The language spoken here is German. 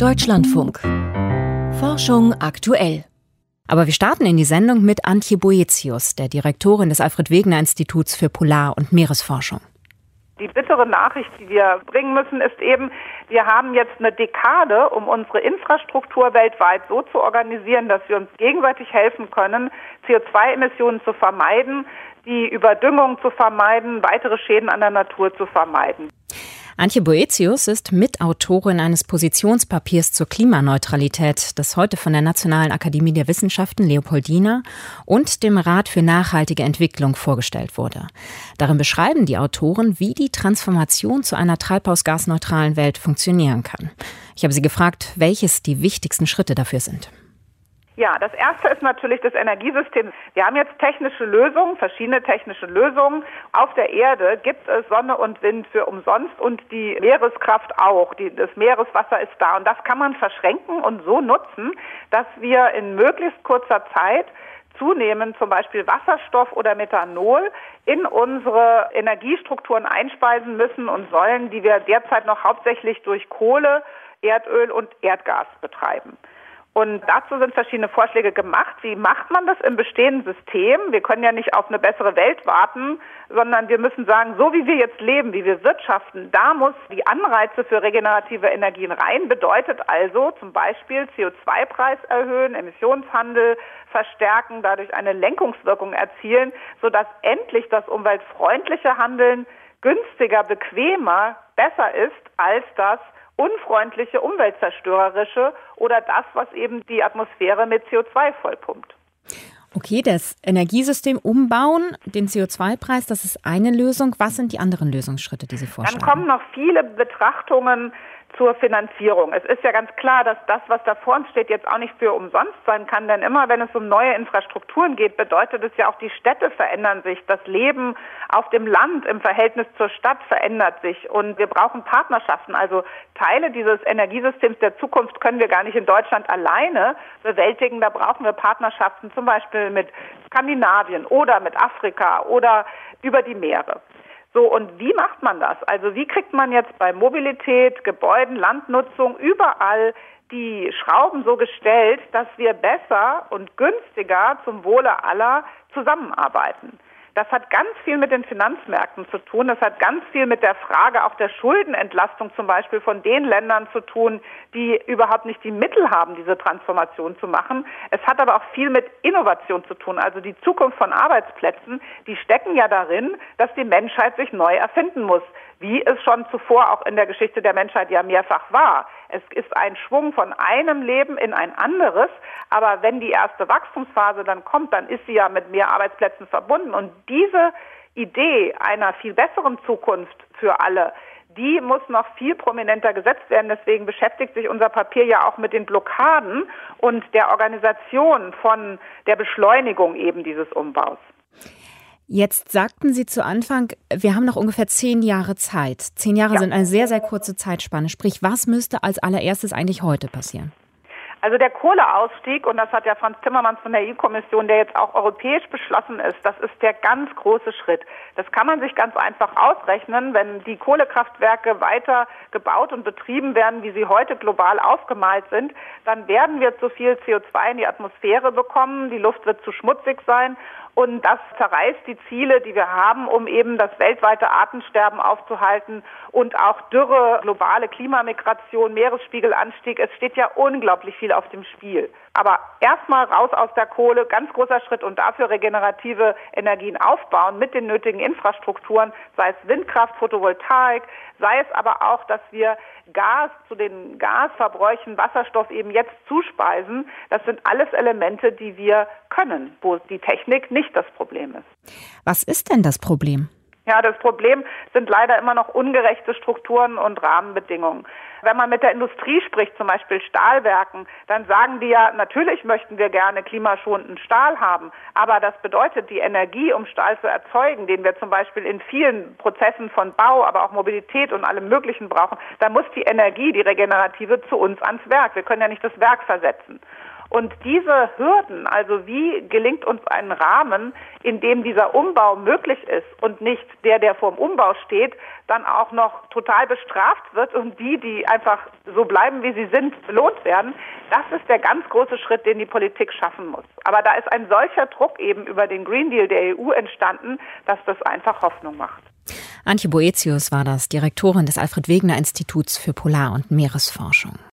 Deutschlandfunk. Forschung aktuell. Aber wir starten in die Sendung mit Antje Boetius, der Direktorin des Alfred-Wegener-Instituts für Polar- und Meeresforschung. Die bittere Nachricht, die wir bringen müssen, ist eben, wir haben jetzt eine Dekade, um unsere Infrastruktur weltweit so zu organisieren, dass wir uns gegenseitig helfen können, CO2-Emissionen zu vermeiden, die Überdüngung zu vermeiden, weitere Schäden an der Natur zu vermeiden. Antje Boetius ist Mitautorin eines Positionspapiers zur Klimaneutralität, das heute von der Nationalen Akademie der Wissenschaften Leopoldina und dem Rat für nachhaltige Entwicklung vorgestellt wurde. Darin beschreiben die Autoren, wie die Transformation zu einer treibhausgasneutralen Welt funktionieren kann. Ich habe sie gefragt, welches die wichtigsten Schritte dafür sind. Ja, das erste ist natürlich das Energiesystem. Wir haben jetzt technische Lösungen, verschiedene technische Lösungen. Auf der Erde gibt es Sonne und Wind für umsonst und die Meereskraft auch. Die, das Meereswasser ist da und das kann man verschränken und so nutzen, dass wir in möglichst kurzer Zeit zunehmend zum Beispiel Wasserstoff oder Methanol in unsere Energiestrukturen einspeisen müssen und sollen, die wir derzeit noch hauptsächlich durch Kohle, Erdöl und Erdgas betreiben. Und dazu sind verschiedene Vorschläge gemacht. Wie macht man das im bestehenden System? Wir können ja nicht auf eine bessere Welt warten, sondern wir müssen sagen, so wie wir jetzt leben, wie wir wirtschaften, da muss die Anreize für regenerative Energien rein. Bedeutet also zum Beispiel CO2-Preis erhöhen, Emissionshandel verstärken, dadurch eine Lenkungswirkung erzielen, sodass endlich das umweltfreundliche Handeln günstiger, bequemer, besser ist als das unfreundliche, umweltzerstörerische oder das, was eben die Atmosphäre mit CO2 vollpumpt. Okay, das Energiesystem umbauen, den CO2-Preis, das ist eine Lösung. Was sind die anderen Lösungsschritte, die Sie vorschlagen? Dann kommen noch viele Betrachtungen zur Finanzierung. Es ist ja ganz klar, dass das, was da vor uns steht, jetzt auch nicht für umsonst sein kann, denn immer wenn es um neue Infrastrukturen geht, bedeutet es ja auch, die Städte verändern sich, das Leben auf dem Land im Verhältnis zur Stadt verändert sich und wir brauchen Partnerschaften. Also Teile dieses Energiesystems der Zukunft können wir gar nicht in Deutschland alleine bewältigen. Da brauchen wir Partnerschaften zum Beispiel mit Skandinavien oder mit Afrika oder über die Meere. So, und wie macht man das? Also wie kriegt man jetzt bei Mobilität, Gebäuden, Landnutzung überall die Schrauben so gestellt, dass wir besser und günstiger zum Wohle aller zusammenarbeiten? Das hat ganz viel mit den Finanzmärkten zu tun. Das hat ganz viel mit der Frage auch der Schuldenentlastung zum Beispiel von den Ländern zu tun, die überhaupt nicht die Mittel haben, diese Transformation zu machen. Es hat aber auch viel mit Innovation zu tun. Also die Zukunft von Arbeitsplätzen, die stecken ja darin, dass die Menschheit sich neu erfinden muss wie es schon zuvor auch in der Geschichte der Menschheit ja mehrfach war. Es ist ein Schwung von einem Leben in ein anderes, aber wenn die erste Wachstumsphase dann kommt, dann ist sie ja mit mehr Arbeitsplätzen verbunden und diese Idee einer viel besseren Zukunft für alle, die muss noch viel prominenter gesetzt werden. Deswegen beschäftigt sich unser Papier ja auch mit den Blockaden und der Organisation von der Beschleunigung eben dieses Umbaus. Jetzt sagten Sie zu Anfang, wir haben noch ungefähr zehn Jahre Zeit. Zehn Jahre ja. sind eine sehr, sehr kurze Zeitspanne. Sprich, was müsste als allererstes eigentlich heute passieren? Also der Kohleausstieg, und das hat ja Franz Timmermans von der EU-Kommission, der jetzt auch europäisch beschlossen ist, das ist der ganz große Schritt. Das kann man sich ganz einfach ausrechnen, wenn die Kohlekraftwerke weiter gebaut und betrieben werden, wie sie heute global aufgemalt sind, dann werden wir zu viel CO2 in die Atmosphäre bekommen, die Luft wird zu schmutzig sein und das zerreißt die Ziele, die wir haben, um eben das weltweite Artensterben aufzuhalten und auch Dürre, globale Klimamigration, Meeresspiegelanstieg. Es steht ja unglaublich viel auf dem Spiel. Aber erstmal raus aus der Kohle, ganz großer Schritt und dafür regenerative Energien aufbauen mit den nötigen Infrastrukturen, sei es Windkraft, Photovoltaik, sei es aber auch, dass wir Gas zu den Gasverbräuchen, Wasserstoff eben jetzt zuspeisen. Das sind alles Elemente, die wir können, wo die Technik nicht das Problem ist. Was ist denn das Problem? Ja, das Problem sind leider immer noch ungerechte Strukturen und Rahmenbedingungen. Wenn man mit der Industrie spricht, zum Beispiel Stahlwerken, dann sagen die ja, natürlich möchten wir gerne klimaschonenden Stahl haben, aber das bedeutet, die Energie, um Stahl zu erzeugen, den wir zum Beispiel in vielen Prozessen von Bau, aber auch Mobilität und allem Möglichen brauchen, da muss die Energie, die regenerative, zu uns ans Werk. Wir können ja nicht das Werk versetzen. Und diese Hürden, also wie gelingt uns ein Rahmen, in dem dieser Umbau möglich ist und nicht der, der vor dem Umbau steht, dann auch noch total bestraft wird und die, die einfach so bleiben, wie sie sind, belohnt werden, das ist der ganz große Schritt, den die Politik schaffen muss. Aber da ist ein solcher Druck eben über den Green Deal der EU entstanden, dass das einfach Hoffnung macht. Antje Boetius war das, Direktorin des Alfred Wegener Instituts für Polar- und Meeresforschung.